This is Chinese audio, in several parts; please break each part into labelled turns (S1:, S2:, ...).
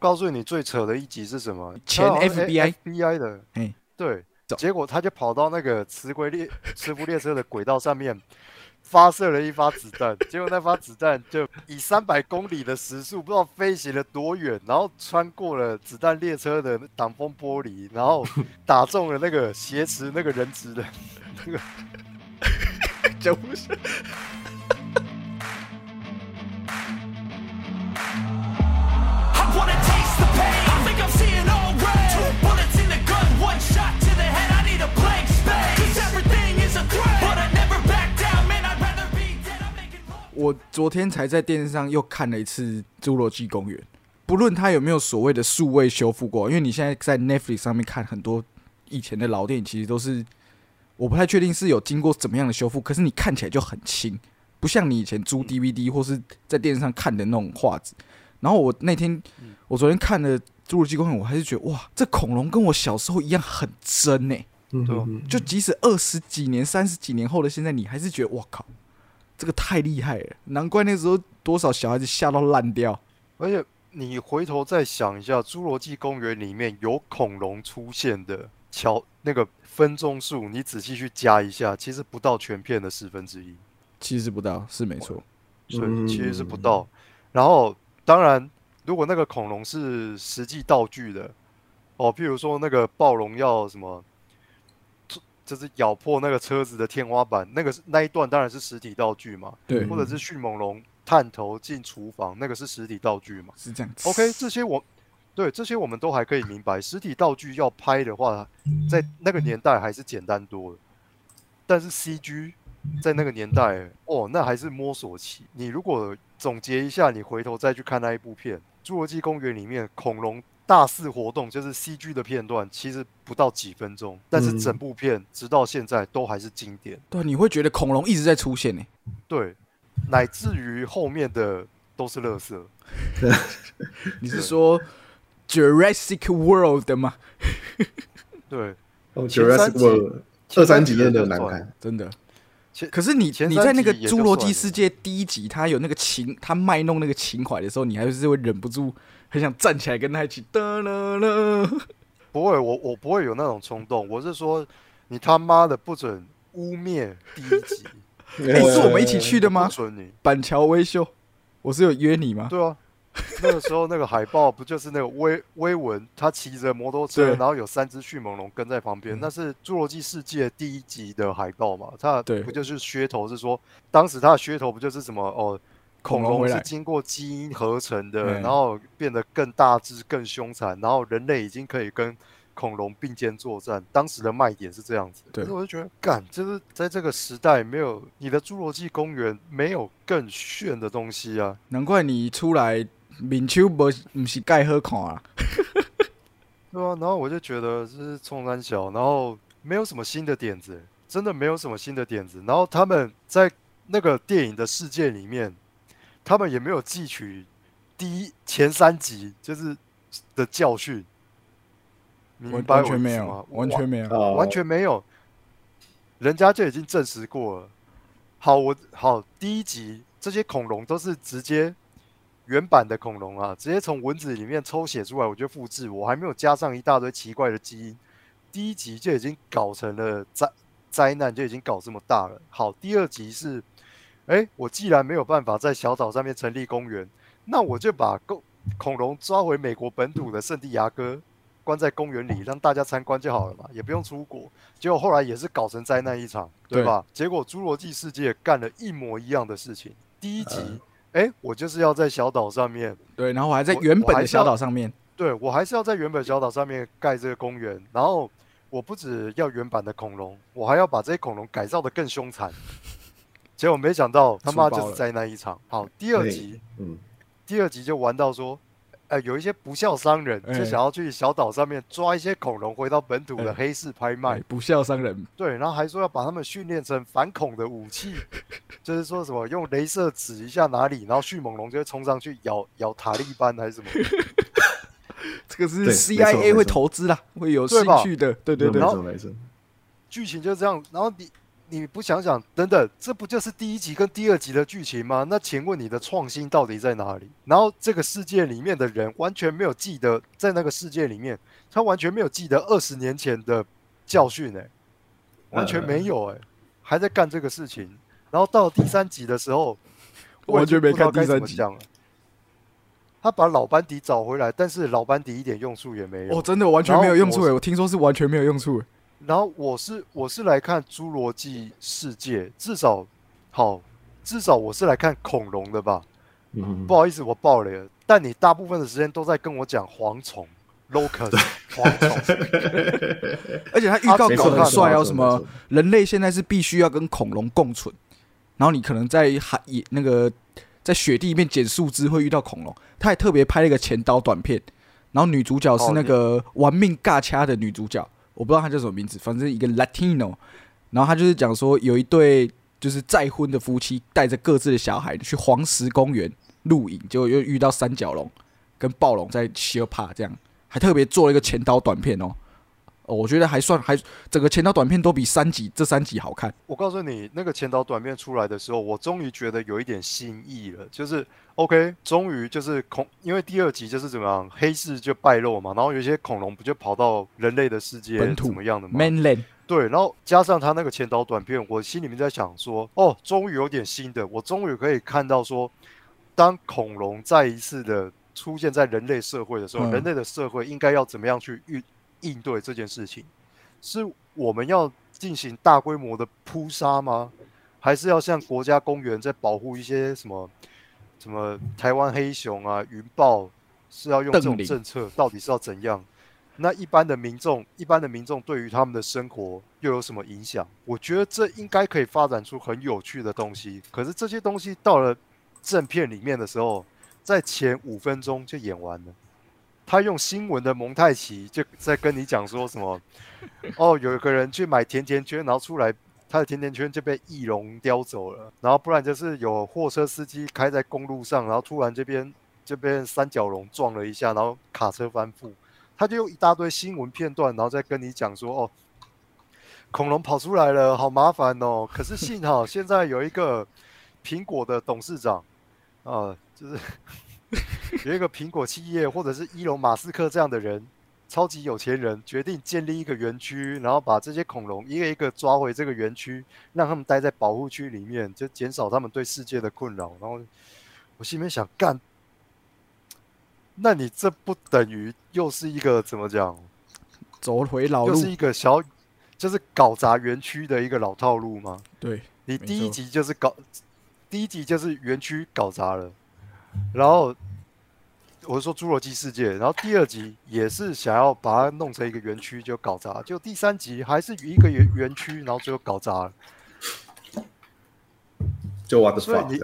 S1: 告诉你最扯的一集是什么？
S2: 前
S1: 他好像
S2: FBI
S1: FBI 的，
S2: 哎
S1: 对，结果他就跑到那个磁轨列 磁浮列车的轨道上面，发射了一发子弹，结果那发子弹就以三百公里的时速，不知道飞行了多远，然后穿过了子弹列车的挡风玻璃，然后打中了那个挟持那个人质的那个。
S2: 就不是。我昨天才在电视上又看了一次《侏罗纪公园》，不论它有没有所谓的数位修复过，因为你现在在 Netflix 上面看很多以前的老电影，其实都是我不太确定是有经过怎么样的修复，可是你看起来就很轻，不像你以前租 DVD 或是在电视上看的那种画质。然后我那天，我昨天看了《侏罗纪公园》，我还是觉得哇，这恐龙跟我小时候一样很真呢、
S3: 嗯嗯。
S2: 就即使二十几年、三十几年后的现在，你还是觉得哇靠，这个太厉害了，难怪那时候多少小孩子吓到烂掉。
S1: 而且你回头再想一下，《侏罗纪公园》里面有恐龙出现的桥那个分钟数，你仔细去加一下，其实不到全片的十分之一，
S2: 其实不到是没错，
S1: 所以
S3: 嗯
S1: 其实是不到。然后当然，如果那个恐龙是实际道具的，哦，譬如说那个暴龙要什么，就是咬破那个车子的天花板，那个是那一段当然是实体道具嘛，
S2: 对，
S1: 或者是迅猛龙探头进厨房，那个是实体道具嘛。
S2: 是这样。
S1: OK，这些我对这些我们都还可以明白。实体道具要拍的话，在那个年代还是简单多了。但是 CG 在那个年代，哦，那还是摸索期。你如果总结一下，你回头再去看那一部片《侏罗纪公园》里面恐龙大肆活动，就是 CG 的片段，其实不到几分钟，但是
S3: 嗯
S1: 整部片直到现在都还是经典。
S2: 对，你会觉得恐龙一直在出现呢、
S1: 对，乃至于后面的都是垃圾。
S2: 你是说 Jurassic World 的吗？
S1: 对，
S3: 哦，Jurassic World 二三集真的难看，
S2: 真的。
S1: 前
S2: 可是你
S1: 前
S2: 你在那个侏罗纪世界第一集，他有那个情，他卖弄那个情怀的时候，你还是会忍不住很想站起来跟他一起哒啦啦。
S1: 不会，我我不会有那种冲动。我是说，你他妈的不准污蔑第一集，
S2: 哎、是我们一起去的
S1: 不
S2: 吗？
S1: 准你。
S2: 板桥微秀，我是有约你吗？
S1: 对啊，那个时候那个海报不就是那个威威文，他骑着摩托车，然后有三只迅猛龙跟在旁边，
S2: 嗯
S1: 那是《侏罗纪世界》第一集的海报嘛？它
S2: 对
S1: 不就是噱头？是说当时他的噱头不就是什么哦？恐龙是经过基因合成的，
S2: 嗯
S1: 然后变得更大只、更凶残，然后人类已经可以跟恐龙并肩作战。当时的卖点是这样子，
S2: 对
S1: 可是我就觉得，干，就是在这个时代，没有你的《侏罗纪公园》没有更炫的东西啊。
S2: 难怪你出来面手不不是盖好看啊。
S1: 对啊，然后我就觉得这是冲山小，然后没有什么新的点子，真的没有什么新的点子。然后他们在那个电影的世界里面，他们也没有汲取第一前三集就是的教训，明
S2: 完
S1: 白我
S2: 完全没有
S1: 意思吗，
S2: 完全没有。
S3: 哦，
S1: 完全没有，人家就已经证实过了。好，我好第一集这些恐龙都是直接原版的恐龙啊，直接从文字里面抽血出来，我就复制，我还没有加上一大堆奇怪的基因，第一集就已经搞成了灾灾难，就已经搞这么大了。好，第二集是，哎，我既然没有办法在小岛上面成立公园，那我就把恐恐龙抓回美国本土的圣地亚哥。关在公园里，让大家参观就好了嘛，也不用出国。结果后来也是搞成灾难一场，对
S2: 对
S1: 吧？结果侏罗纪世界干了一模一样的事情。第一集
S3: 嗯，
S1: 哎、我就是要在小岛上面，
S2: 对，然后我还在原本的小岛上面，
S1: 对我还是要在原本小岛上面盖这个公园。然后我不只要原版的恐龙，我还要把这些恐龙改造的更凶残。结果没想到他妈就是灾难一场。好，第二集，
S3: 嗯，
S1: 第二集就玩到说，呃，有一些不孝商人
S2: 哎。
S1: 就想要去小岛上面抓一些恐龙回到本土的
S2: 哎。
S1: 黑市拍卖
S2: 哎，不孝商人，
S1: 对，然后还说要把他们训练成反恐的武器，就是说什么用镭射指一下哪里，然后迅猛龙就会冲上去咬咬塔利班还是什么。
S2: 这个是 CIA 会投资啦，会有兴趣的。对对对。
S3: 没
S1: 然，后
S3: 错没错，
S1: 剧情就这样，然后你你不想想，等等，这不就是第一集跟第二集的剧情吗？那请问你的创新到底在哪里？然后这个世界里面的人完全没有记得，在那个世界里面，他完全没有记得二十年前的教训、欸，完全没有、欸，还在干这个事情。然后到第三集的时候，我
S2: 完全没看第三集。
S1: 他把老班底找回来，但是老班底一点用处也没有。
S2: 哦，真的完全没有用处
S1: 我
S2: 听说是完全没有用处诶。
S1: 然后我是我是来看《侏罗纪世界》，至少好，至少我是来看恐龙的吧。
S3: 嗯
S1: 不好意思，我爆雷了。但你大部分的时间都在跟我讲蝗虫 （locust） 蝗虫。
S2: 而且他预告
S1: 啊
S2: 搞得很帅哦，什么人类现在是必须要跟恐龙共存，然后你可能在海野那个在雪地里面捡树枝会遇到恐龙。他还特别拍了一个前导短片，然后女主角是
S1: 哦
S2: 那个玩命尬掐的女主角，我不知道他叫什么名字，反正一个 Latino。然后他就是讲说有一对就是再婚的夫妻带着各自的小孩去黄石公园露营，结果又遇到三角龙跟暴龙在修帕，这样还特别做了一个前导短片哦。哦，我觉得还算还整个前导短片都比三集这三集好看。
S1: 我告诉你，那个前导短片出来的时候，我终于觉得有一点新意了，就是 OK，终于就是恐，因为第二集就是怎么样，黑市就败露嘛，然后有一些恐龙不就跑到人类的世界
S2: 本土
S1: 怎么样的嘛
S2: ？Mainland
S1: 对，然后加上他那个前导短片，我心里面在想说，哦，终于有点新的，我终于可以看到说，当恐龙再一次的出现在人类社会的时候，
S2: 嗯
S1: 人类的社会应该要怎么样去应应对这件事情？是我们要进行大规模的扑杀吗？还是要像国家公园在保护一些什么什么台湾黑熊啊、云豹，是要用这种政策，到底是要怎样？那一般的民众，一般的民众对于他们的生活又有什么影响？我觉得这应该可以发展出很有趣的东西。可是这些东西到了正片里面的时候，在前五分钟就演完了。他用新闻的蒙太奇就在跟你讲说什么？哦，有一个人去买甜甜圈，然后出来他的甜甜圈就被翼龙叼走了，然后不然就是有货车司机开在公路上，然后突然这边这边三角龙撞了一下，然后卡车翻覆。他就用一大堆新闻片段，然后再跟你讲说，哦，恐龙跑出来了，好麻烦哦。可是幸好现在有一个苹果的董事长，啊、就是有一个苹果企业或者是伊隆马斯克这样的人，超级有钱人，决定建立一个园区，然后把这些恐龙一个一个抓回这个园区，让他们待在保护区里面，就减少他们对世界的困扰。然后我心里面想，干，那你这不等于又是一个怎么讲？
S2: 走回老路
S1: 又是，一个小，就是搞砸园区的一个老套路吗？
S2: 对，
S1: 你第一集就是搞，第一集就是园区搞砸了，然后我是说侏罗纪世界，然后第二集也是想要把它弄成一个园区就搞砸，就第三集还是一个园园区，然后最后搞砸了。
S3: 就 the
S1: 所以
S3: fuck
S1: 你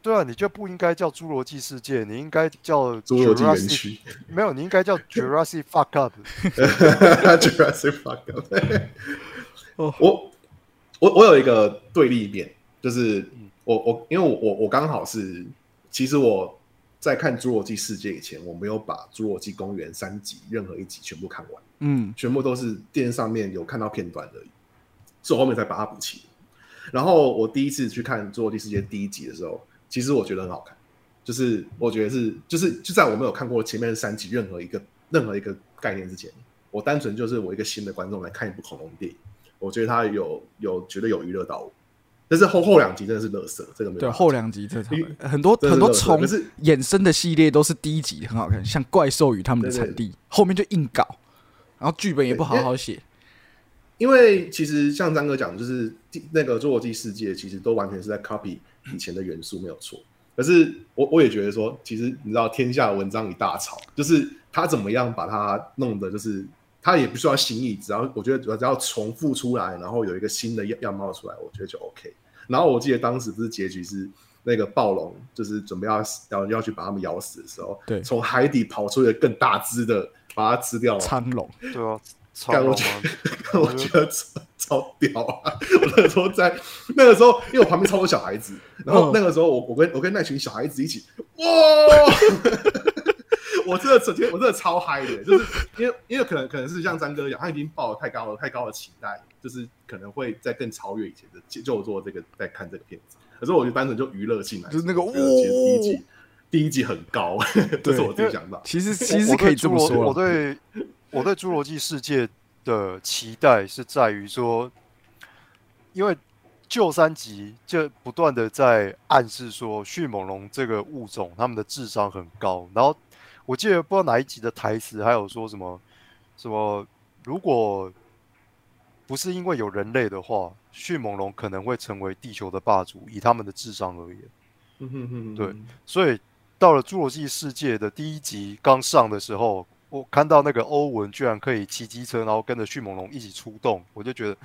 S1: 对啊，你就不应该叫侏罗纪世界，你应该叫
S3: 侏罗纪园区
S1: 没有，你应该叫 Jurassic Fuck Up。
S3: Jurassic Fuck。
S2: Up
S3: 我我我有一个对立面，就是
S1: 嗯
S3: 我我因为我我我刚好是，其实我在看《侏罗纪世界》以前，我没有把《侏罗纪公园》三集任何一集全部看完，
S2: 嗯，
S3: 全部都是电视上面有看到片段而已，是我后面才把它补齐。然后我第一次去看《侏罗纪世界》第一集的时候，其实我觉得很好看，就是我觉得是就是就在我没有看过前面三集任何一个任何一个概念之前，我单纯就是我一个新的观众来看一部恐龙电影，我觉得它有有绝对有娱乐到我。但是后后两集真的是垃圾，这个没有
S2: 对，后两集这场很多
S3: 真的
S2: 很多虫
S3: 可是
S2: 衍生的系列都是第一集很好看，像怪兽与他们的产地，后面就硬搞，然后剧本也不好好写，
S3: 因为其实像张哥讲，就是第那个《侏罗纪世界》其实都完全是在 copy 以前的元素，没有错。可是我我也觉得说，其实你知道天下文章一大抄，就是他怎么样把它弄的，就是他也不需要新意，只要我觉得只要重复出来，然后有一个新的样样貌出来，我觉得就 OK。然后我记得当时不是结局是那个暴龙，就是准备要死要要去把他们咬死的时候，
S2: 对
S3: 从海底跑出一个更大只的，把它吃掉了。
S2: 苍龙，
S1: 对啊，超
S3: 我
S1: 龙！
S3: 我觉得超超屌啊！我那个时候在那个时候，因为我旁边超多小孩子，然后
S2: 嗯
S3: 那个时候我我跟我跟那群小孩子一起，哇！我真的整天我真的超嗨的，就是因为因为可能可能是像张哥讲，他已经抱了太高了太高的期待，就是可能会在更超越以前的就就做这个在看这个片子。可是我就单纯就娱乐性来，
S2: 就是那个
S3: 我觉得其实第一集
S2: 哦
S3: 第一集很高，这是我自己想到。
S2: 其实其实可以这么说
S1: 我，对我对《侏罗纪世界》的期待是在于说，因为旧三集就不断的在暗示说迅猛龙这个物种他们的智商很高，然后我记得不知道哪一集的台词还有说什么什么，如果不是因为有人类的话，迅猛龙可能会成为地球的霸主，以他们的智商而言。
S3: 嗯哼哼哼
S1: 对所以到了《侏罗纪世界》的第一集刚上的时候，我看到那个欧文居然可以骑机车，然后跟着迅猛龙一起出动，我就觉得，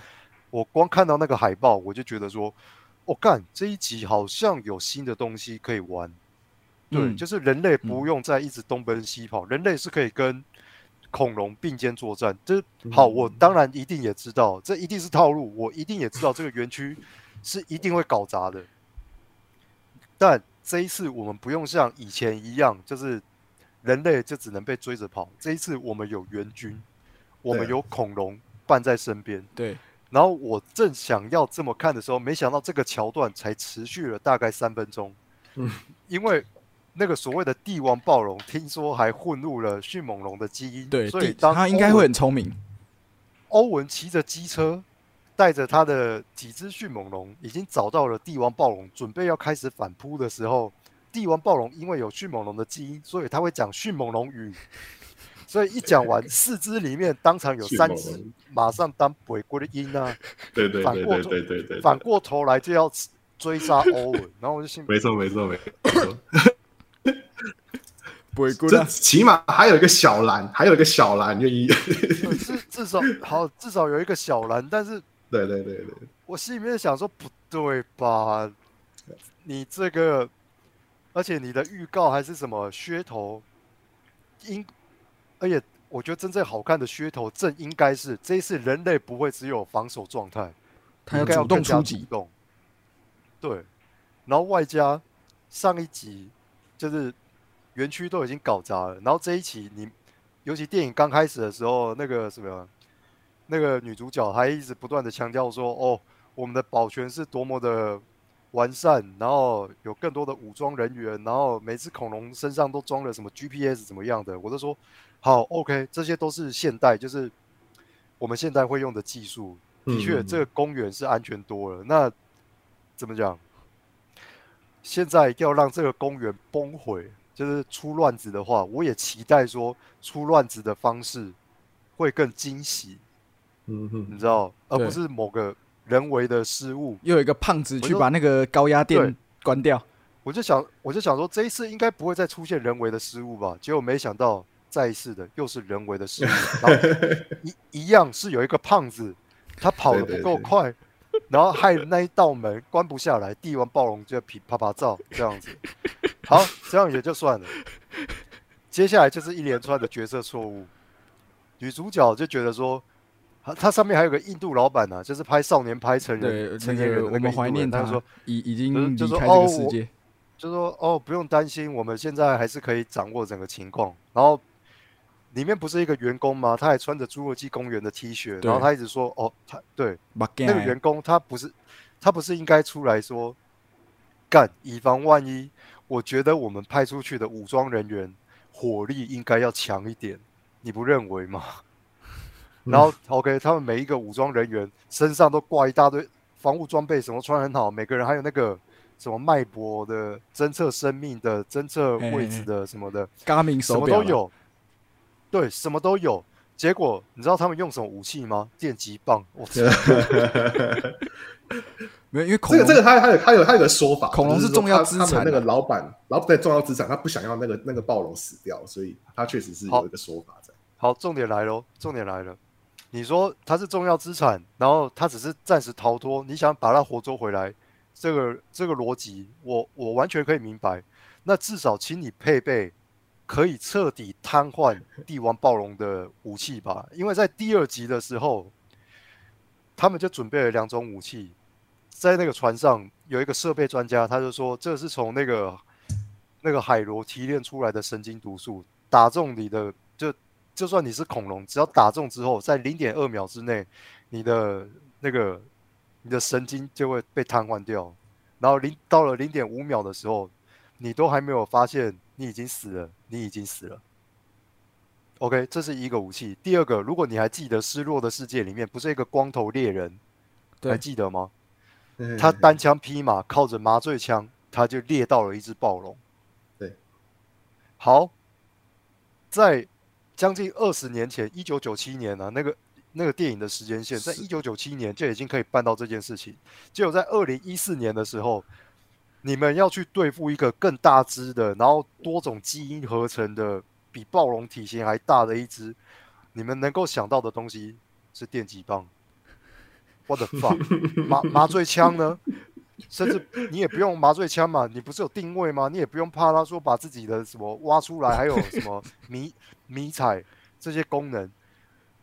S1: 我光看到那个海报，我就觉得说，我、干这一集好像有新的东西可以玩。对，
S2: 嗯
S1: 就是人类不用再一直东奔西跑，人类是可以跟恐龙并肩作战。这好，我当然一定也知道，这一定是套路，我一定也知道这个园区是一定会搞砸的。但这一次我们不用像以前一样，就是人类就只能被追着跑。这一次我们有援军，我们有恐龙伴在身边。
S2: 对，
S1: 然后我正想要这么看的时候，没想到这个桥段才持续了大概三分钟。
S3: 嗯，
S1: 因为那个所谓的帝王暴龙，听说还混入了迅猛龙的基因。
S2: 对，
S1: 所以当
S2: 他应该会很聪明，
S1: 欧文骑着机车，带着他的几只迅猛龙，已经找到了帝王暴龙，准备要开始反扑的时候，帝王暴龙因为有迅猛龙的基因，所以他会讲迅猛龙语。所以一讲完，四只里面当场有三只马上当鬼鬼的音啊，
S3: 对对对对对对对，
S1: 反过头来就要追杀欧文，然后我就心里
S3: 没错没错没错。这
S2: 不会过的。
S3: 起码还有一个小蓝，还有一个小蓝愿意。
S1: 对至至少 好，至少有一个小蓝，但是
S3: 对对对对，
S1: 我心里面想说不对吧？你这个，而且你的预告还是什么噱头，应，而且我觉得真正好看的噱头正应该是这一次人类不会只有防守状态，应该
S2: 他要主动
S1: 更加
S2: 出击，
S1: 主动。对，然后外加上一集就是园区都已经搞砸了，然后这一期你，尤其电影刚开始的时候，那个什么，那个女主角还一直不断的强调说，哦，我们的保全是多么的完善，然后有更多的武装人员，然后每只恐龙身上都装了什么 GPS 怎么样的，我都说好，OK，这些都是现代，就是我们现在会用的技术。的确，
S3: 嗯
S1: 这个公园是安全多了。那怎么讲？现在要让这个公园崩毁，就是出乱子的话，我也期待说出乱子的方式会更惊喜，
S3: 嗯哼
S1: 你知道，而不是某个人为的失误。
S2: 又有一个胖子去把那个高压电关掉。
S1: 我就想，我就想说，这一次应该不会再出现人为的失误吧？结果没想到，再一次的又是人为的失误，然后一一样是有一个胖子，他跑得
S3: 对对对
S1: 不够快，然后害那一道门关不下来，帝王暴龙就噼啪啪照这样子。好，这样也就算了。接下来就是一连串的角色错误，女主角就觉得说。她她上面还有个印度老板呢、就是拍少年拍成
S2: 对
S1: 人，成年人的那个
S2: 个我们怀念他
S1: 他说，
S2: 已已经
S1: 就说
S2: 离开这个世界。
S1: 就说哦，不用担心，我们现在还是可以掌握整个情况。然后里面不是一个员工吗？他还穿着侏罗纪公园的 T 恤，然后他一直说哦，他对
S2: 那
S1: 那个员工，他不是他不是应该出来说干，以防万一。我觉得我们派出去的武装人员火力应该要强一点，你不认为吗？然后 OK，他们每一个武装人员身上都挂一大堆防护装备，什么穿很好，每个人还有那个什么脉搏的、侦测生命的、侦测位置的什么的，什
S2: 手表啦，
S1: 么都有。对，什么都有。结果你知道他们用什么武器吗？电击棒！我操！
S2: 没有，因为恐龙
S3: 这个这个他他有他有他有个说法，
S2: 恐龙
S3: 是
S2: 重要资产啊
S3: 他们那个老板老板在重要资产，他不想要那个那个暴龙死掉，所以他确实是有一个说法在。
S1: 好，重点来喽，重点来了。你说它是重要资产，然后它只是暂时逃脱，你想把它活捉回来，这个这个逻辑，我我完全可以明白。那至少请你配备可以彻底瘫痪帝王暴龙的武器吧，因为在第二集的时候，他们就准备了两种武器，在那个船上有一个设备专家，他就说这是从那个那个海螺提炼出来的神经毒素，打中你的，就就算你是恐龙，只要打中之后，在零点二秒之内，你的那个你的神经就会被瘫痪掉，然后零到了零点五秒的时候，你都还没有发现你已经死了，你已经死了。OK，这是一个武器。第二个，如果你还记得《失落的世界》里面不是一个光头猎人，还，记得吗？
S3: 嗯
S1: 他单枪匹马，靠着麻醉枪，他就猎到了一只暴龙。
S3: 对，
S1: 好，在将近二十年前，一九九七年啊，那个那个电影的时间线，在一九九七年就已经可以办到这件事情。只有在二零一四年的时候，你们要去对付一个更大只的，然后多种基因合成的，比暴龙体型还大的一只，你们能够想到的东西是电击棒。我的 fuck，麻麻醉枪呢？甚至你也不用麻醉枪嘛，你不是有定位吗？你也不用怕他说把自己的什么挖出来，还有什么迷迷彩这些功能，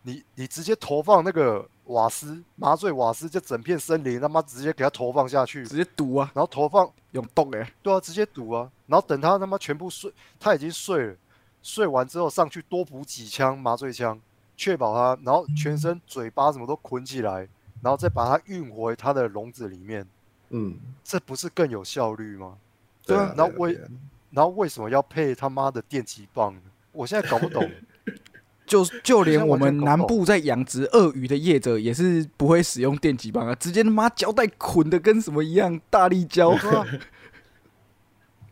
S1: 你你直接投放那个瓦斯麻醉瓦斯，就整片森林他妈直接给他投放下去，
S2: 直接堵啊，
S1: 然后投放
S2: 用动哎，
S1: 对啊，直接堵啊，然后等他他妈全部睡，他已经睡了，睡完之后上去多补几枪麻醉枪，确保他，然后全身嘴巴什么都捆起来，然后再把它运回它的笼子里面，
S3: 嗯，
S1: 这不是更有效率吗？
S3: 对啊，
S1: 然后为然后为什么要配他妈的电击棒呢？我现在搞不懂。
S2: 就就连我们南部在养殖鳄鱼的业者也是不会使用电击棒啊，直接他妈胶带捆的跟什么一样，大力胶。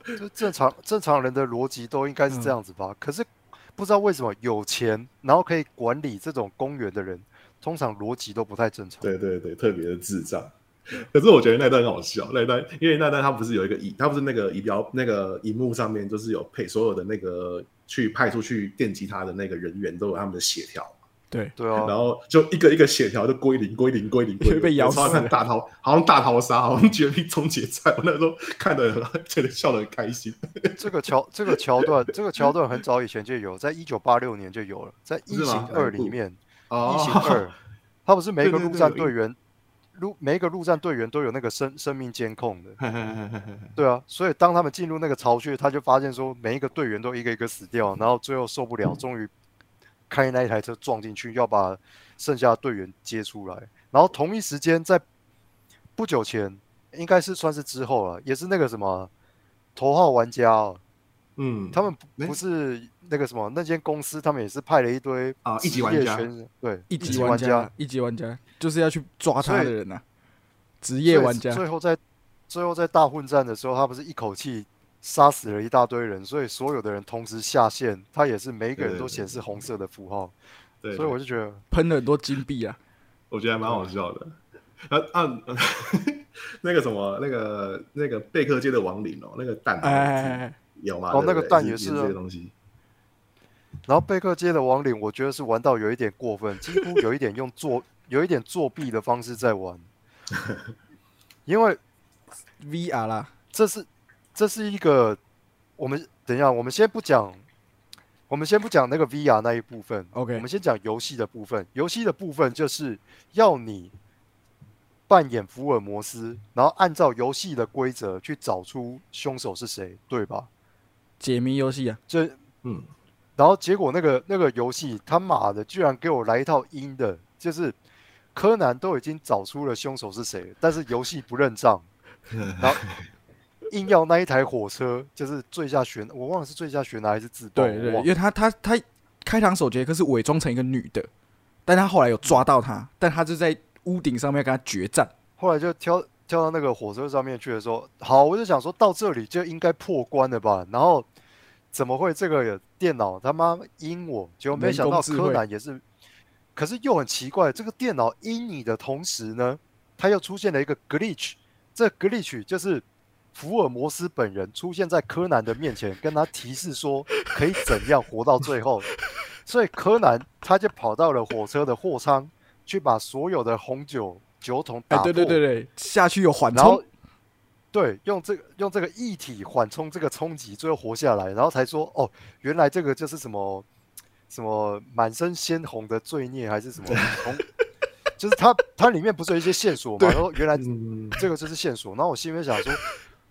S1: 就正常正常人的逻辑都应该是这样子吧？可是不知道为什么有钱，然后可以管理这种公园的人，通常逻辑都不太正常。
S3: 对对对，特别的智障。可是我觉得那段很好笑，那段因为那段他不是有一个仪，他不是那个仪表那个荧幕上面就是有配所有的那个去派出去电吉他的那个人员都有他们的血条，
S2: 对，
S1: 对啊，
S3: 然后就一个一个血条就归零归零归零归零，
S2: 会被咬死
S3: 看大逃，好像大逃杀，好像绝命终结赛，我那时候看的 觉得笑得很开心。
S1: 这个桥这个桥段这个桥段很早以前就有，在一九八六年就有了，在《异
S3: 是吗
S1: 形二》里面，《
S3: 哦
S1: 异形二》它不是每一个陆战队员陆每一个陆战队员都有那个生生命监控的，对啊，所以当他们进入那个巢穴，他就发现说每一个队员都一个一个死掉，然后最后受不了，终于开那一台车撞进去，要把剩下的队员接出来。然后同一时间，在不久前，应该是算是之后了，也是那个什么头号玩家、哦，
S3: 嗯，
S1: 他们不是那个什么那间公司，他们也是派了一堆
S3: 啊一级玩家
S1: 对，
S2: 一
S1: 级
S2: 级玩家，一级玩家就是要去抓他的人呐，职业玩家。
S1: 最后在最后在大混战的时候，他不是一口气杀死了一大堆人，所以所有的人同时下线，他也是每一个人都显示红色的符号，
S3: 对，
S1: 所以我就觉得
S2: 喷了很多金币啊！
S3: 我觉得还蛮好笑的。啊啊，那个什么，那个那个贝克街的亡灵哦，那个蛋
S2: 哎哎哎哎，
S3: 有吗？
S1: 哦那个蛋也是啊
S3: 这些东西。
S1: 然后贝克街的亡灵，我觉得是玩到有一点过分，几乎有一点用作 有一点作弊的方式在玩，因为
S2: VR 啦，
S1: 这是这是一个我们等一下，我们先不讲，我们先不讲那个 VR 那一部分
S2: OK
S1: 我们先讲游戏的部分。游戏的部分就是要你扮演福尔摩斯，然后按照游戏的规则去找出凶手是谁，对吧？
S2: 解谜游戏啊，
S1: 就
S3: 嗯，
S1: 然后结果那个那个游戏他妈的居然给我来一套阴的，就是柯南都已经找出了凶手是谁，但是游戏不认账，然后硬要那一台火车就是坠下悬，我忘了是坠下悬崖还是自爆，
S2: 对对，因为他他他开膛手杰克是伪装成一个女的，但他后来有抓到他，但他就在屋顶上面跟他决战。
S1: 后来就跳跳到那个火车上面去的时候，好，我就想说到这里就应该破关了吧，然后怎么会这个电脑他妈阴我？结果没想到柯南也是，可是又很奇怪，这个电脑阴你的同时呢，它又出现了一个 glitch，这 glitch 就是福尔摩斯本人出现在柯南的面前，跟他提示说可以怎样活到最后，所以柯南他就跑到了火车的货仓，去把所有的红酒酒桶打
S2: 哎，
S1: 破，
S2: 对对对对，下去有缓冲，
S1: 对，用这个用这个液体缓冲这个冲击，最后活下来，然后才说哦，原来这个就是什么什么满身鲜红的罪孽，还是什么 红，就是它它里面不是有一些线索嘛？然后原来
S3: 嗯，
S1: 这个就是线索，然后我心里面想说，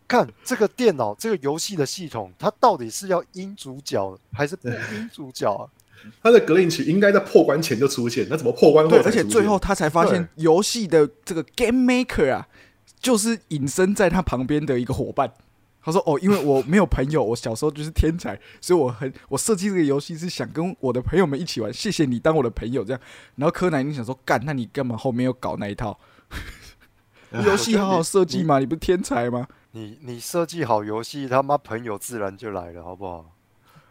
S1: 看这个电脑这个游戏的系统，它到底是要阴主角还是不阴主角啊？
S3: 他的 glitch 应该在破关前就出现，那怎么破关后
S2: 对，
S3: 才出现？
S2: 而且最后他才发现游戏的这个 game maker 啊，就是隐身在他旁边的一个伙伴。他说：“哦，因为我没有朋友，我小时候就是天才，所以我很我设计这个游戏是想跟我的朋友们一起玩。谢谢你当我的朋友，这样。然后柯南你想说，干，那你干嘛后面又搞那一套？游戏好好设计嘛，你不是天才吗？
S1: 你你设计好游戏，他妈朋友自然就来了，好不好？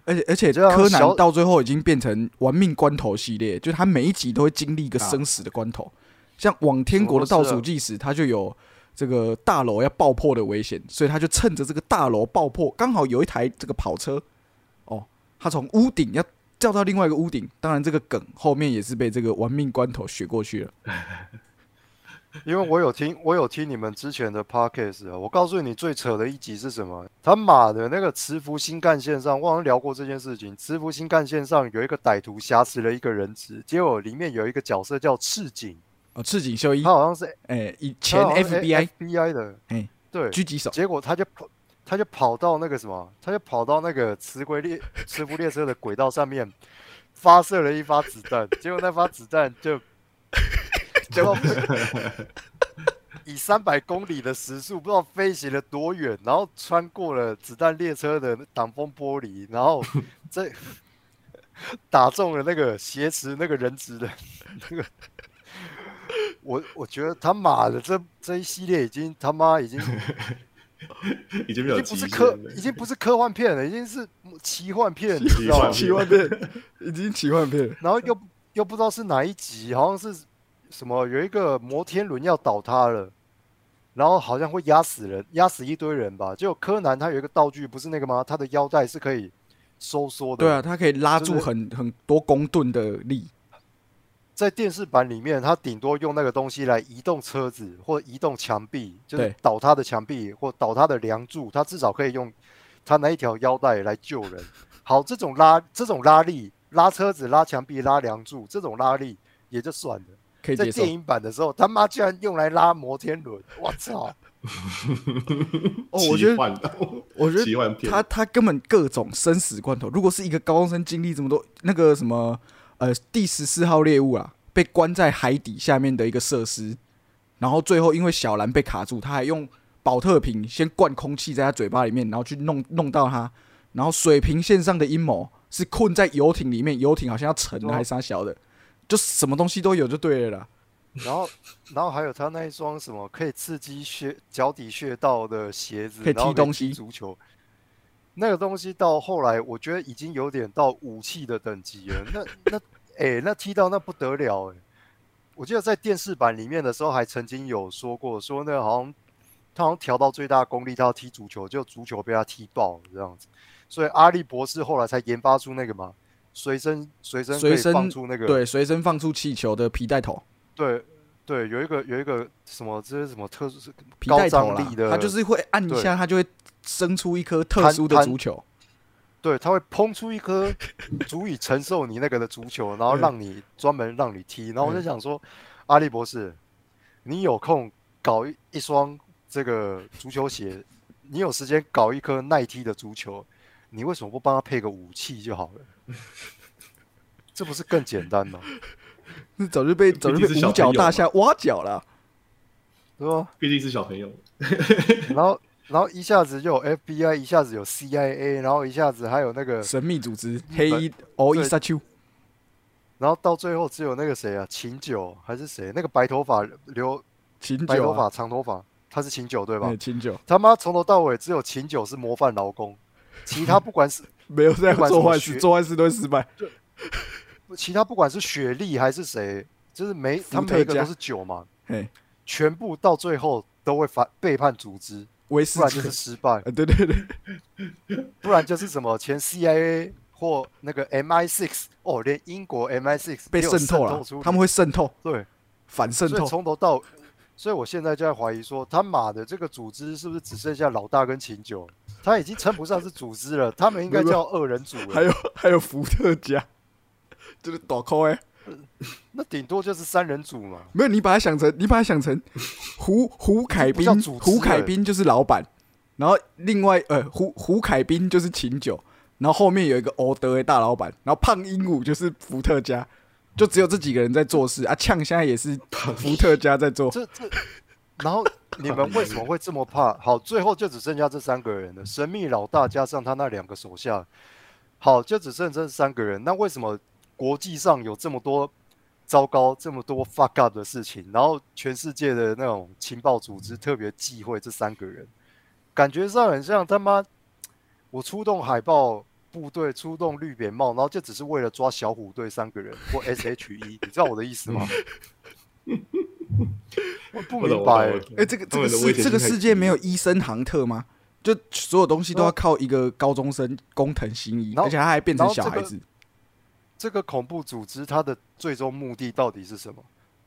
S2: 而且而且柯南到最后已经变成玩命关头系列，就是他每一集都会经历一个生死的关头。像往天国的倒数计时，他就有这个大楼要爆破的危险，所以他就趁着这个大楼爆破，刚好有一台这个跑车，哦，他从屋顶要掉到另外一个屋顶。当然，这个梗后面也是被这个玩命关头学过去了。
S1: 因为我有听，我有听你们之前的 podcast 啊，我告诉你最扯的一集是什么？他妈的那个磁浮新干线上，我好像聊过这件事情。磁浮新干线上有一个歹徒挟持了一个人质，结果里面有一个角色叫赤井，
S2: 哦，赤井秀一
S1: 他，好像是
S2: 哎，以前
S1: 他好像是
S2: FBI
S1: FBI 的，
S2: 哎
S1: 对，
S2: 狙击手，
S1: 结果他就跑，他就跑到那个什么，他就跑到那个磁轨列磁浮列车的轨道上面，发射了一发子弹，结果那发子弹就就 以三百公里的时速，不知道飞行了多远，然后穿过了子弹列车的挡风玻璃，然后这打中了那个挟持那个人质的那个。我我觉得他妈的这这一系列已经他妈已经
S3: 已经没有
S1: 已经不是科，已经不是科幻片了，已经是奇幻片，你知道吗？
S2: 奇幻片，已经奇幻片。
S1: 然后又又不知道是哪一集，好像是什么有一个摩天轮要倒塌了，然后好像会压死人，压死一堆人吧。结果柯南他有一个道具，不是那个吗？他的腰带是可以收缩的。
S2: 对啊，，他可以拉
S1: 就是
S2: 住很很多公吨的力。
S1: 在电视版里面，他顶多用那个东西来移动车子或移动墙壁，就是倒塌的墙壁或倒塌的梁柱，他至少可以用他那一条腰带来救人。好，这种拉这种拉力，拉车子、拉墙壁、拉梁柱，这种拉力也就算了。
S2: 可以
S1: 在电。影版的时候，他妈居然用来拉摩天轮，我操！
S2: 哦，我觉得，我觉得他他根本各种生死关头。如果是一个高中生经历这么多，那个什么呃第十四号猎物啊，被关在海底下面的一个设施，然后最后因为小兰被卡住，他还用保特瓶先灌空气在他嘴巴里面，然后去弄弄到他，然后水平线上的阴谋是困在游艇里面，游艇好像要沉了
S1: 哦
S2: 还是啥小的，就什么东西都有就对了啦。
S1: 然后，然后还有他那一双什么可以刺激穴脚底穴道的鞋子，
S2: 可以踢东西
S1: 足球。那个东西到后来，我觉得已经有点到武器的等级了。那那 哎、那踢到那不得了哎、我记得在电视版里面的时候，还曾经有说过，说那个好像他好像调到最大功力，他要踢足球，就足球被他踢爆了这样子。所以阿笠博士后来才研发出那个嘛，随身随身
S2: 随身
S1: 放出那个
S2: 对，随身放出气球的皮带头。
S1: 对对，有一个有一个什么，这是什么特殊高
S2: 皮带头
S1: 力，的，
S2: 它就是会按一下，它就会生出一颗特殊的足球。
S1: 对，它会砰出一颗足以承受你那个的足球，然后让你专门让你踢。然后我就想说，阿笠博士，你有空搞一一双这个足球鞋，你有时间搞一颗耐踢的足球，你为什么不帮他配个武器就好了？这不是更简单吗？
S2: 那早就被早就被五角大厦挖角了。
S1: 对吧？
S3: 毕竟是小朋友，
S1: 然后然后一下子就有 FBI，一下子有 CIA，然后一下子还有那个
S2: 神秘组织黑衣哦伊沙丘，
S1: 然后到最后只有那个谁啊，秦九还是谁？那个白头发留白头
S2: 秦九啊，
S1: 发长头发，他是秦九对吧
S2: 对？秦九
S1: 他妈从头到尾只有秦九是模范劳工，其他不管是
S2: 没有这样
S1: 不管
S2: 做坏事，做坏事都会失败。
S1: 其他不管是雪莉还是谁，就是每他
S2: 们
S1: 每个都是九嘛，
S2: 嘿，
S1: 全部到最后都会反背叛组织，不然就是失败，
S2: 呃，对 对对，
S1: 不然就是什么前 CIA 或那个 MI6 哦，连英国 MI6
S2: 被渗透了
S1: 出，
S2: 他们会渗透，
S1: 对。
S2: 反渗透。
S1: 从头到，所以我现在就在怀疑说，他妈的这个组织是不是只剩下老大跟秦九？他已经称不上是组织了，他们应该叫二人组了。
S2: 还有还有伏特加，就是倒扣哎，
S1: 那顶多就是三人组嘛。
S2: 没有你把它想成，你把它想成 胡胡凯
S1: 不叫
S2: 斌，胡凯
S1: 欸
S2: 斌就是老板，然后另外呃胡胡凯斌就是琴酒，然后后面有一个欧德的大老板，然后胖鹦鹉就是伏特加，就只有这几个人在做事啊。呛现在也是 伏特加在做，
S1: 这这，然后你们为什么会这么怕？好，最后就只剩下这三个人了，神秘老大加上他那两个手下，好，就只剩这三个人。那为什么国际上有这么多糟糕、这么多 fuck up 的事情？然后全世界的那种情报组织特别忌讳这三个人，感觉上很像他妈我出动海豹部队、出动绿扁帽，然后就只是为了抓小虎队三个人或 SHE，你知道我的意思吗？我不明白、
S2: 哎、这个这个世这个世界没有医生杭特吗？就所有东西都要靠一个高中生工藤新一，而且他还变成小孩子。
S1: 这个恐怖组织它的最终目的到底是什么？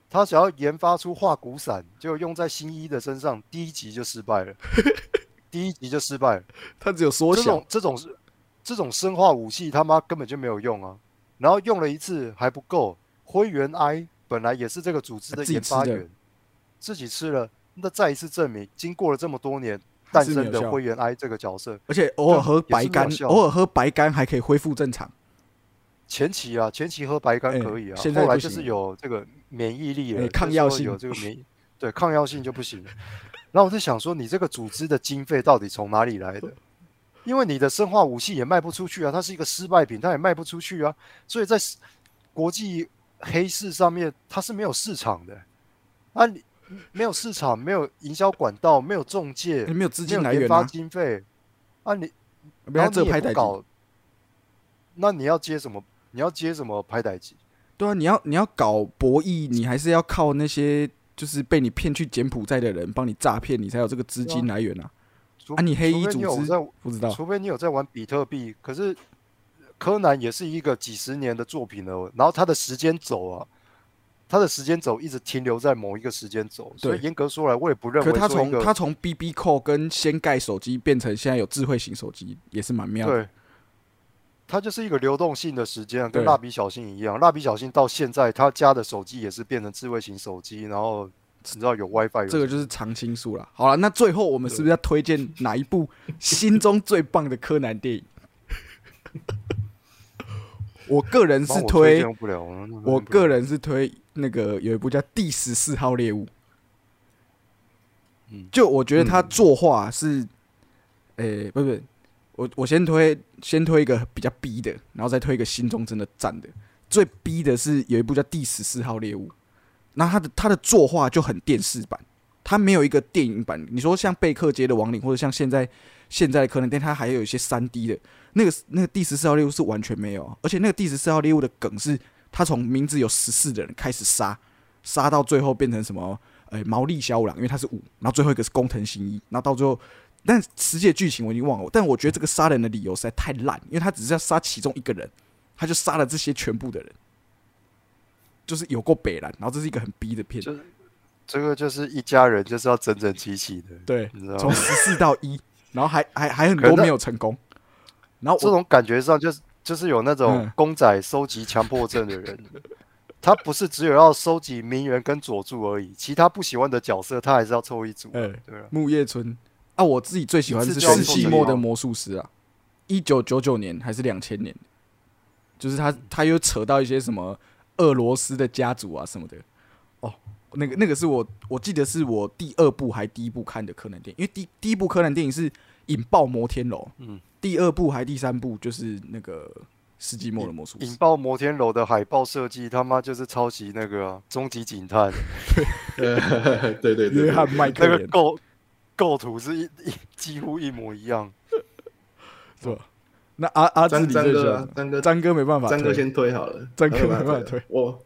S1: 他想要研发出化骨伞，结果用在新一的身上，第一集就失败了，第一集就失败了。
S2: 他只有缩小
S1: 这种，这种是这种生化武器，他妈根本就没有用啊！然后用了一次还不够，灰原哀本来也是这个组织的研发员，自己吃了，那再一次证明，经过了这么多年诞生的灰原哀这个角色，
S2: 而且偶尔喝白干偶尔喝白干还可以恢复正常。
S1: 前期啊，前期喝白干
S2: 哎
S1: 可以啊，
S2: 现在
S1: 后来就是有这个免疫力了，
S2: 抗药性
S1: 有这个免疫，对抗药性就不行了。然后我在想说，你这个组织的经费到底从哪里来的？因为你的生化武器也卖不出去啊，它是一个失败品，它也卖不出去啊，所以在国际黑市上面它是没有市场的啊，你没有市场，没有营销管道，没有中介，
S2: 你没有资金来源啊，
S1: 经费啊，你然后你也搞，那你要接什么？你要接什么拍歹机？
S2: 对啊，你要你要搞博弈，你还是要靠那些就是被你骗去柬埔寨的人帮你诈骗，你才有这个资金来源啊。
S1: 除
S2: 啊你黑衣
S1: 除非你有
S2: 组织
S1: 在
S2: 不知道，
S1: 除非你有在玩比特币，可是柯南也是一个几十年的作品了，然后他的时间轴啊，他的时间轴一直停留在某一个时间轴，所以严格说来，我也不认
S2: 可他
S1: 为说一个
S2: 从他从 BB 扣跟掀盖手机变成现在有智慧型手机，也是蛮妙的。
S1: 对，它就是一个流动性的时间跟蜡笔小新一样。蜡笔小新到现在，他家的手机也是变成智慧型手机，然后你知道有 WiFi，
S2: 这个就是常青树了。好了，那最后我们是不是要推荐哪一部心中最棒的柯南电影？我个人是推，我个人是推那个有一部叫《第十四号猎物》，
S1: 嗯
S2: 就我觉得他
S3: 嗯
S2: 作画是，诶、不是不是，我我先推先推一个比较逼的，然后再推一个心中真的赞的。最逼的是有一部叫《第十四号猎物》，那他的他的作画就很电视版，他没有一个电影版。你说像贝克街的亡灵，或者像现在现在的柯南店，它还有一些三 D 的，那个那个第十四号猎物是完全没有，而且那个第十四号猎物的梗是，他从名字有十四的人开始杀，杀到最后变成什么？呃，毛利小五郎，因为他是五，然后最后一个是工藤新一，然后到最后，但实际的剧情我已经忘了，但我觉得这个杀人的理由实在太烂，因为他只是要杀其中一个人，他就杀了这些全部的人，就是有过北蓝，然后这是一个很逼的片，
S1: 就这个就是一家人就是要整整齐齐的，
S2: 对
S1: 你知道，吗？
S2: 从十四到一，然后还还还很多没有成功，然后
S1: 这种感觉上就是就是有那种
S2: 嗯。
S1: 公仔收集强迫症的人，他不是只有要收集鸣人跟佐助而已，其他不喜欢的角色他还是要凑一组，
S2: 哎
S1: 对了，
S2: 木叶村啊，我自己最喜欢的是世纪末的魔术师啊，一九九九年还是两千年，就是他他又扯到一些什么俄罗斯的家族啊什么的。哦，那个那个是我我记得是我第二部还第一部看的柯南电影，因为第第一部柯南电影是引爆摩天楼，
S1: 嗯，
S2: 第二部还第三部就是那个世纪末的魔术师。
S1: 引爆摩天楼的海报设计他妈就是抄袭那个啊终极警探
S3: 呃 对对对
S2: 约翰
S3: 对，
S1: 那个
S2: 麦克连
S1: 构构图是一一几乎一模一样，
S2: 是吧？那阿阿志
S3: 张哥啊
S2: 最喜欢？
S3: 张哥
S2: 张哥没办法推，
S3: 张哥先推好了，
S2: 张哥
S3: 没
S2: 没办法推
S3: 我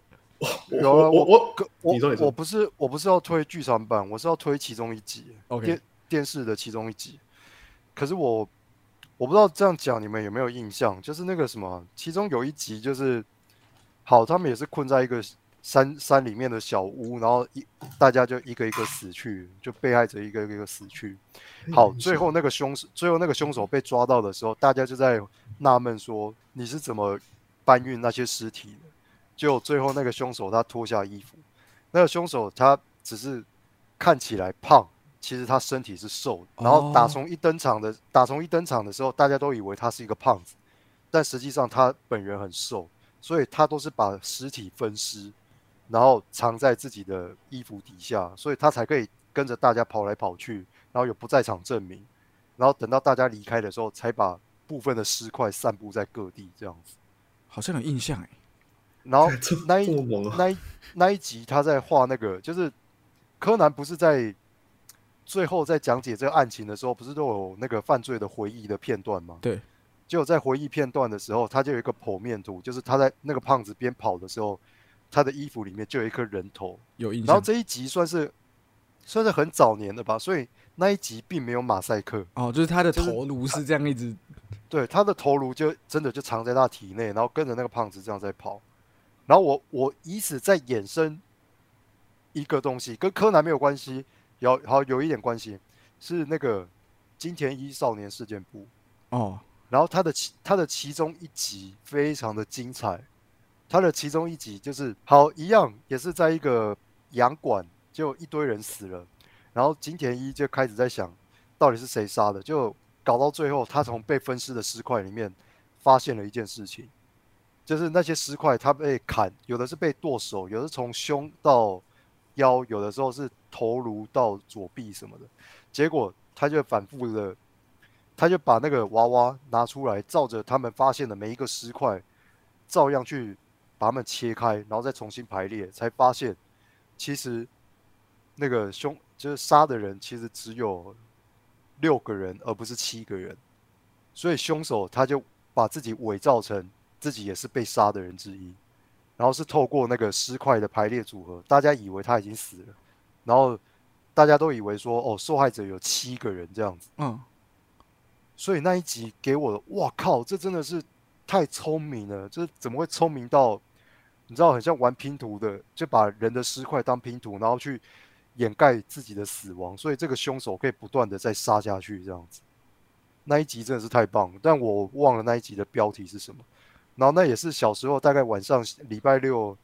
S3: 我我我我
S1: 我不是我不是要推剧场版，我是要推其中一集
S2: OK
S1: 电电视的其中一集。可是我我不知道这样讲你们有没有印象，就是那个什么，其中有一集就是好，他们也是困在一个山山里面的小屋，然后一大家就一个一个死去，就被害者一个一个死去。好，最后那个凶手，最后那个凶手被抓到的时候，大家就在纳闷说你是怎么搬运那些尸体的？结果最后那个凶手他脱下衣服，那个凶手他只是看起来胖，其实他身体是瘦的，然后打
S2: 哦
S1: 从一登场的打从一登场的时候，大家都以为他是一个胖子，但实际上他本人很瘦，所以他都是把尸体分尸，然后藏在自己的衣服底下，所以他才可以跟着大家跑来跑去，然后有不在场证明，然后等到大家离开的时候，才把部分的尸块散布在各地这样子。
S2: 好像有印象哎。
S1: 然后 那一！那一那一集他在画那个，就是柯南不是在最后在讲解这个案情的时候，不是都有那个犯罪的回忆的片段吗？
S2: 对，
S1: 就在回忆片段的时候，他就有一个剖面图，就是他在那个胖子边跑的时候，他的衣服里面就有一颗人头。
S2: 有印象。
S1: 然后这一集算是算是很早年的吧，所以那一集并没有马赛克，
S2: 哦，就是他的头颅是这样一直
S1: 对，他的头颅就真的就藏在他体内，然后跟着那个胖子这样在跑。然后我我以此再衍生一个东西，跟柯南没有关系，有好有一点关系，是那个金田一少年事件簿。
S2: 哦，
S1: 然后他的其他的其中一集非常的精彩，他的其中一集就是好一样，也是在一个洋馆，就一堆人死了，然后金田一就开始在想，到底是谁杀的，就搞到最后，他从被分尸的尸块里面发现了一件事情，就是那些尸块他被砍，有的是被剁手，有的从胸到腰，有的时候是头颅到左臂什么的，结果他就反复的。他就把那个娃娃拿出来，照着他们发现的每一个尸块，照样去把它们切开，然后再重新排列，才发现其实那个凶就是杀的人其实只有六个人，而不是七个人，所以凶手他就把自己伪造成自己也是被杀的人之一，然后是透过那个尸块的排列组合，大家以为他已经死了，然后大家都以为说哦，受害者有七个人这样子。
S2: 嗯，
S1: 所以那一集给我的，哇靠，这真的是太聪明了！这怎么会聪明到，你知道，很像玩拼图的，就把人的尸块当拼图，然后去掩盖自己的死亡，所以这个凶手可以不断的再杀下去，这样子。那一集真的是太棒了，但我忘了那一集的标题是什么。然后那也是小时候大概晚上礼拜六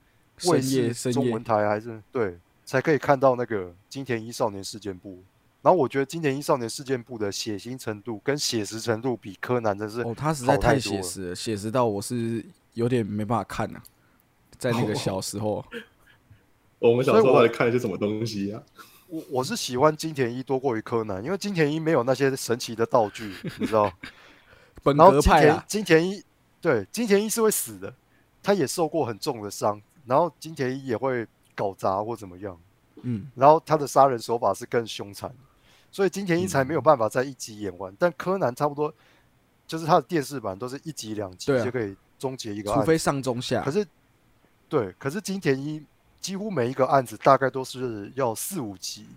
S1: 卫
S2: 深夜
S1: 视中文台还是对才可以看到那个金田一少年事件簿。然后我觉得金田一少年事件簿的血腥程度跟写实程度比柯南真是
S2: 哦，他实在太写实了，写实到我是有点没办法看呐、在那个小时候，
S3: 我们小时候到底看了些什么东西啊？
S1: 我我是喜欢金田一多过于柯南，因为金田一没有那些神奇的道具，你知道。
S2: 本
S1: 然后金田
S2: 格派啊，
S1: 金田一对金田一是会死的，他也受过很重的伤，然后金田一也会搞砸或怎么样，
S2: 嗯，
S1: 然后他的杀人手法是更凶残，所以金田一才没有办法在一集演完。但柯南差不多就是他的电视版都是一集两集就可以终结一个案，
S2: 除非上中下。
S1: 可，是对，可是金田一几乎每一个案子大概都是要四五集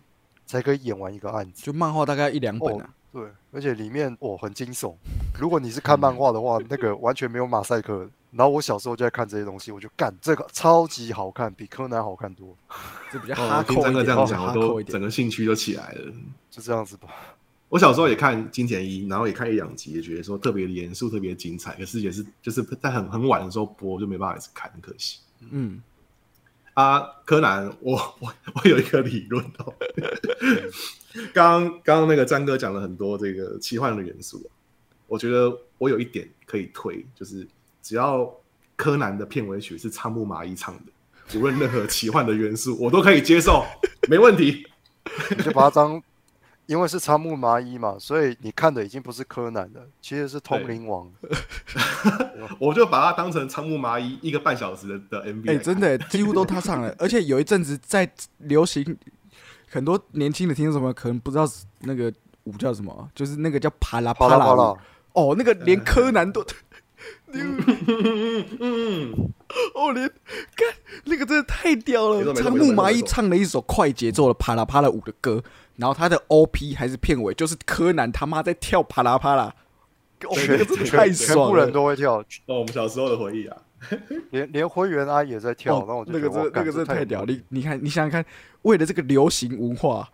S1: 才可以演完一个案子。
S2: 就漫画大概一两本啊，
S1: 对，而且里面哦很惊悚。如果你是看漫画的话，那个完全没有马赛克。然后我小时候就在看这些东西，我就干这个超级好看，比柯南好看多，
S2: 就比较
S3: 哦，
S2: 哈
S3: 我听张
S2: 扣一点，
S3: 哥这样讲，我都整。个兴趣就起来了。
S1: 就这样子吧。
S3: 我小时候也看金田一，然后也看一两集，也觉得说特别的严肃，特别精彩。可是也是就是在很很晚的时候播，就没办法一直看，很可惜。
S2: 嗯，
S3: 啊，柯南，我 我我有一个理论哦。刚刚刚刚那个詹哥讲了很多这个奇幻的元素，我觉得我有一点可以推，就是只要柯南的片尾曲是仓木麻衣唱的，无论任何奇幻的元素，我都可以接受，没问题。
S1: 你就把它当，因为是仓木麻衣嘛，所以你看的已经不是柯南了，其实是通灵王。
S3: 我就把它当成仓木麻衣一个半小时的的 MV
S2: 哎、
S3: 来看。
S2: 真的几乎都他唱了，而且有一阵子在流行，很多年轻的听众什么可能不知道那个舞叫什么，就是那个叫啪啦
S1: 啪啦啪
S2: 啦舞
S1: 啦，
S2: 哦，那个连柯南都，
S3: 嗯，
S2: 哦，连看那个真的太屌了。
S3: 没错没错
S2: 仓木麻衣唱了一首快节奏的啪啦啪啦舞的歌，然后他的 OP 还是片尾，就是柯南他妈在跳啪啦啪啦，那个真的太爽了。
S1: 部人都会跳，
S3: 哦，我们小时候的回忆啊。
S1: 连连灰原哀也在跳，
S2: 哦
S1: 然后我
S2: 那个真的那个真的太屌！
S1: 有
S2: 你你看，你想想看，为了这个流行文化，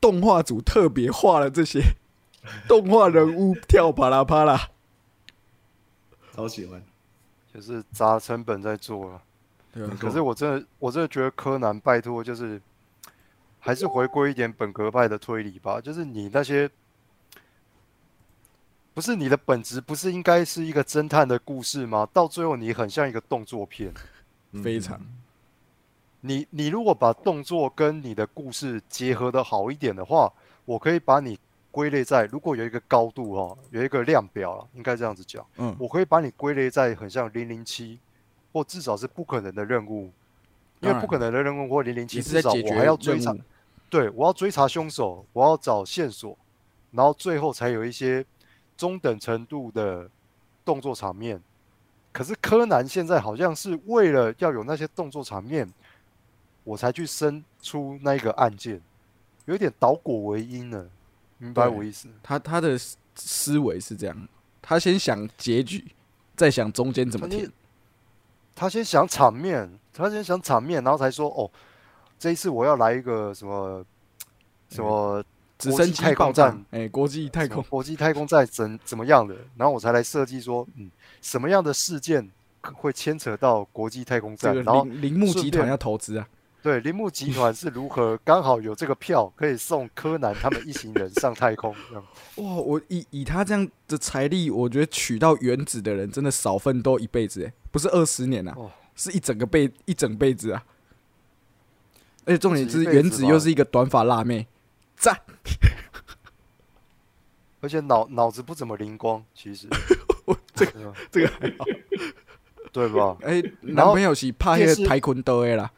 S2: 动画组特别画了这些 动画人物跳啪啦啪啦。
S3: 超喜欢。
S1: 就是砸成本在做了。
S2: 对啊
S1: 可是我真的我真的觉得柯南拜托就是还是回归一点本格派的推理吧，就是你那些。不是你的本质，不是应该是一个侦探的故事吗？到最后你很像一个动作片。
S2: 非常
S1: 你你如果把动作跟你的故事结合的好一点的话，我可以把你归类在如果有一个高度哦，有一个量表了，应该这样子讲，
S2: 嗯，
S1: 我可以把你归类在很像零零七，或至少是不可能的任务，因为不可能的任务或零零七，至少我还要追查，对我要追查凶手，我要找线索，然后最后才有一些中等程度的动作场面。可是柯南现在好像是为了要有那些动作场面，我才去生出那个案件，有点倒果为因了，明白我意思？
S2: 他他的思思维是这样，他先想结局，再想中间怎么填
S1: 他先。想场面，他先想场面，然后才说哦，这一次我要来一个什么什么
S2: 直升
S1: 国际太
S2: 机爆炸
S1: 空站，
S2: 哎、国际太空，
S1: 国际太空站怎怎么样的，然后我才来设计说，嗯，什么样的事件会牵扯到国际太空站，
S2: 这个
S1: 然后
S2: 铃铃木集团要投资啊，
S1: 对铃木集团是如何刚好有这个票可以送柯南他们一行人上太空，
S2: 哇，我以以他这样的财力，我觉得娶到原子的人真的少奋斗一辈子，哎，不是二十年啊，
S1: 哦
S2: 是一整个辈一整辈子啊。而且重点是原子又是一个短发辣妹，赞！
S1: 而且脑脑子不怎么灵光，其实
S2: 这
S1: 对吧
S2: 这个还好。
S1: 对吧？
S2: 哎、
S1: 然后
S2: 男朋友是怕那个台昆德的啦，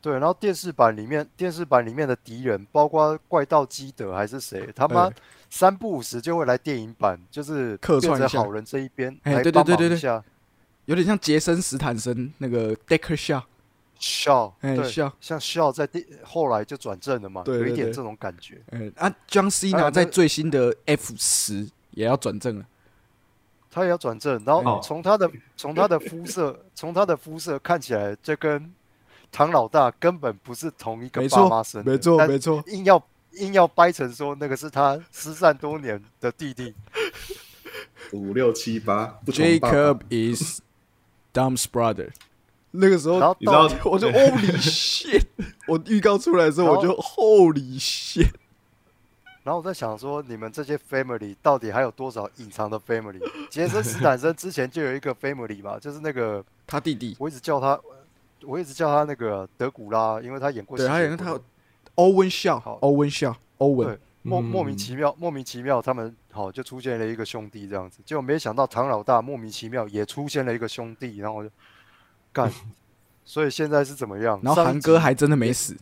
S1: 对，然后电视版里面，电视版里面的敌人，包括怪盗基德还是谁，他妈
S2: 哎
S1: 三不五时就会来电影版，就是
S2: 客串一下
S1: 变成好人这一边
S2: 哎
S1: 来
S2: 对对对对对。有点像杰森·斯坦森那个 Decker Shaw，
S1: 笑，对，
S2: 哎笑
S1: 像笑在第后来就转正了嘛，
S2: 对对对
S1: 有一点这种感觉。
S2: 嗯啊，John Cena
S1: 还有那
S2: 在最新的 F 十也要转正了，
S1: 他也要转正，然后
S3: 哦
S1: 从他的从他的肤色，从他的肤色看起来，这跟唐老大根本不是同一个
S2: 没
S1: 爸妈生的，
S2: 没错没错，
S1: 硬要硬要掰成说那个是他失散多年的弟弟。
S3: 五六七八
S2: Jacob is Dom's brother。那个时候
S1: 然后
S3: 你知道
S1: 到
S2: 我就 Holy shit！我预告出来的时候
S1: 然后
S2: 我就 Holy shit！
S1: 然后我在想说，你们这些 family 到底还有多少隐藏的 family？杰森斯坦森之前就有一个 family 嘛，就是那个
S2: 他弟弟，
S1: 我一直叫他，我一直叫他那个德古拉，因为他演过
S2: 对。他演他有 Owen Shaw，
S1: 好。
S2: Owen Shaw，欧文。
S1: 对，莫
S3: 嗯。
S1: 莫名其妙，莫名其妙，他们好就出现了一个兄弟这样子，结果没想到唐老大莫名其妙也出现了一个兄弟，然后就干，所以现在是怎么样？
S2: 然后韩哥还真的没死。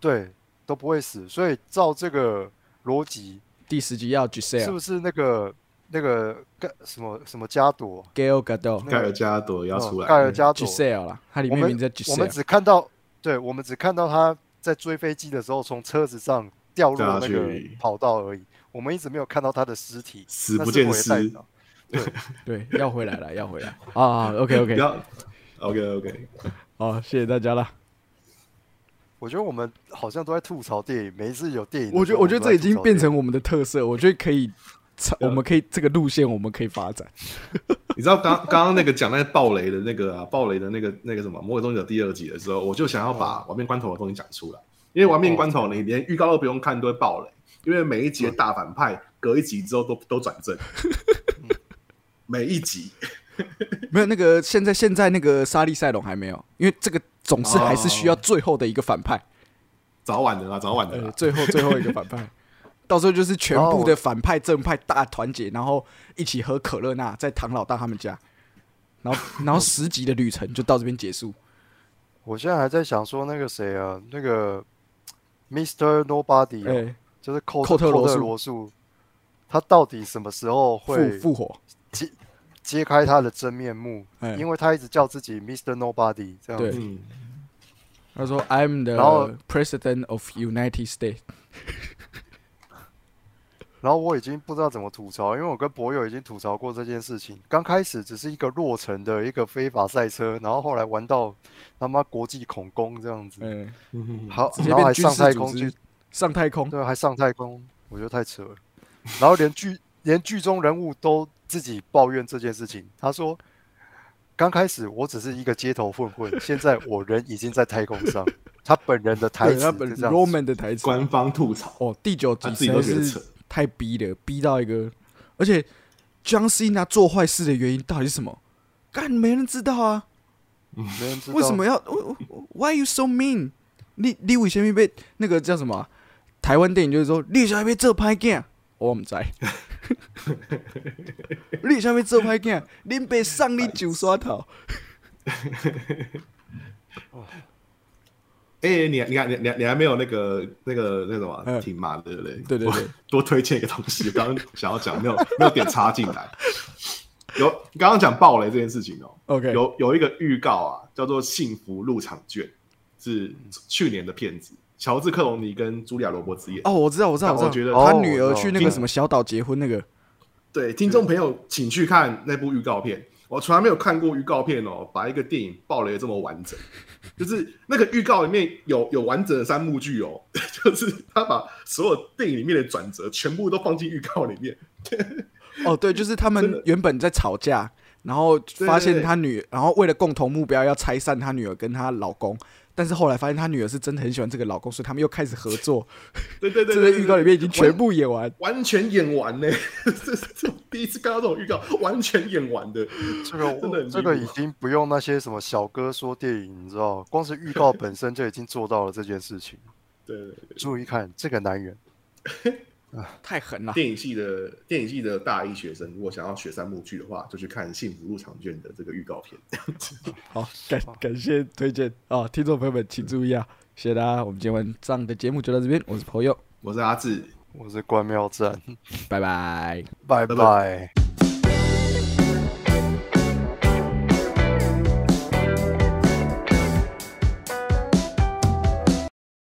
S1: 对都不会死，所以照这个逻辑，
S2: 第十集要
S1: 是
S2: Giselle
S1: 不是那个那个盖什么什么加朵
S2: ？Gail Gadot
S3: 盖尔加朵要出来，
S1: 哦盖尔加朵
S2: ，Giselle 啦，他里
S1: 我们
S2: 面名字叫
S1: 我们。只看到，对我们只看到他在追飞机的时候从车子上掉落那个跑道而已，我们一直没有看到他的尸体，
S3: 死不见尸
S1: 对。
S2: 对，要回来了，要回来。啊！OK OK，
S3: 要 OK OK，
S2: 好，谢谢大家了。
S1: 我觉得我们好像都在吐槽电影，每一次有电影
S2: 我觉得我觉得这已经变成我们的特色，我觉得可以，我们可以这个路线我们可以发展。
S3: 你知道刚刚刚那个讲那个暴雷的那个啊，暴雷的那个那个什么《魔鬼终结者》第二集的时候，我就想要把玩命关头的东西讲出来，因为玩命关头你连预告都不用看都会暴雷，因为每一集的大反派隔一集之后都都转正，每一集。
S2: 没有那个现在现在那个沙利塞隆还没有，因为这个总是还是需要最后的一个反派，
S3: 早晚的啦，早晚的
S2: 呃，
S3: 啦，
S2: 最后最后一个反派，到时候就是全部的反派正派大团结，然后一起喝可乐那在唐老大他们家，然后 然后十集的旅程就到这边结束。
S1: 我现在还在想说那个谁啊，那个 Mr. Nobody，、就是寇
S2: 寇特罗素
S1: 罗素，他到底什么时候会
S2: 复活，
S1: 揭揭开他的真面目？
S2: 哎
S1: 因为他一直叫自己 Mr. Nobody 这样子。
S3: 嗯，
S2: 他说 I'm the president of United States。
S1: 然后我已经不知道怎么吐槽，因为我跟博友已经吐槽过这件事情。刚开始只是一个落成的一个非法赛车，然后后来玩到他妈国际恐攻这样子，
S2: 嗯，
S3: 嗯
S1: 好，然后还上太空去，
S2: 上太空，
S1: 对，还上太空，我觉得太扯了。然后连剧连剧中人物都自己抱怨这件事情，他说：“刚开始我只是一个街头混混，现在我人已经在太空上。他本人的台词
S2: 他本 Roman 的台词，
S3: 官方吐槽，
S2: 哦，第九集
S3: 他自己
S2: 实在是
S3: 都觉得扯。
S2: 太逼了，逼到一个，而且 John Cena 做坏事的原因到底是什么？干，没人知道啊！
S1: 嗯没人知道
S2: 为什么要 Why you so mean？你你为什么被那个叫什么啊、台湾电影就是说，你为什么被这拍镜？我唔知。你为什么被这拍镜？恁被上你九刷头。
S3: 哎、你你看你你你还没有那个那个那个什么
S2: 嗯
S3: 挺嘛，对不对？
S2: 对对对
S3: 多推荐一个东西，我刚刚想要讲，没有没有点插进来。有刚刚讲暴雷这件事情哦、
S2: OK，
S3: 有有一个预告啊，叫做《幸福入场券》，是去年的片子，乔治克隆尼跟茱莉亚罗伯兹演。
S2: 哦，我知道，我知道，我知道。
S3: 觉得
S2: 他
S1: 哦
S2: 女儿去那个
S3: 听
S2: 什么小岛结婚那个，
S3: 对，听众朋友，请去看那部预告片。我从来没有看过预告片哦，把一个电影爆雷得这么完整。就是那个预告里面有有完整的三幕剧哦，就是他把所有电影里面的转折全部都放进预告里面。
S2: 哦，对，就是他们 原本在吵架，然后发现他女，然后为了共同目标要拆散他女儿跟她老公，但是后来发现他女儿是真的很喜欢这个老公，所以他们又开始合作。
S3: 对对对
S2: 这
S3: 对
S2: 个预告里面已经全部演完。
S3: 完全演完呢，这第一次看到这种预告，完全演完的。
S1: 这个
S3: 真的很
S1: 这个已经不用那些什么小哥说电影，你知道，光是预告本身就已经做到了这件事情。
S3: 对对对，
S1: 注意看这个男人，
S2: 太狠了！
S3: 电影系的电影系的大一学生，如果想要学三幕剧的话，就去看《幸福入场券》的这个预告片。
S2: 好，感感谢推荐啊，听众朋友们请注意啊，谢谢大家，我们今天晚上的节目就到这边，我是朋友，
S3: 我是阿志，
S1: 我是关妙正，
S2: 拜拜。
S1: 拜
S3: 拜
S1: 拜。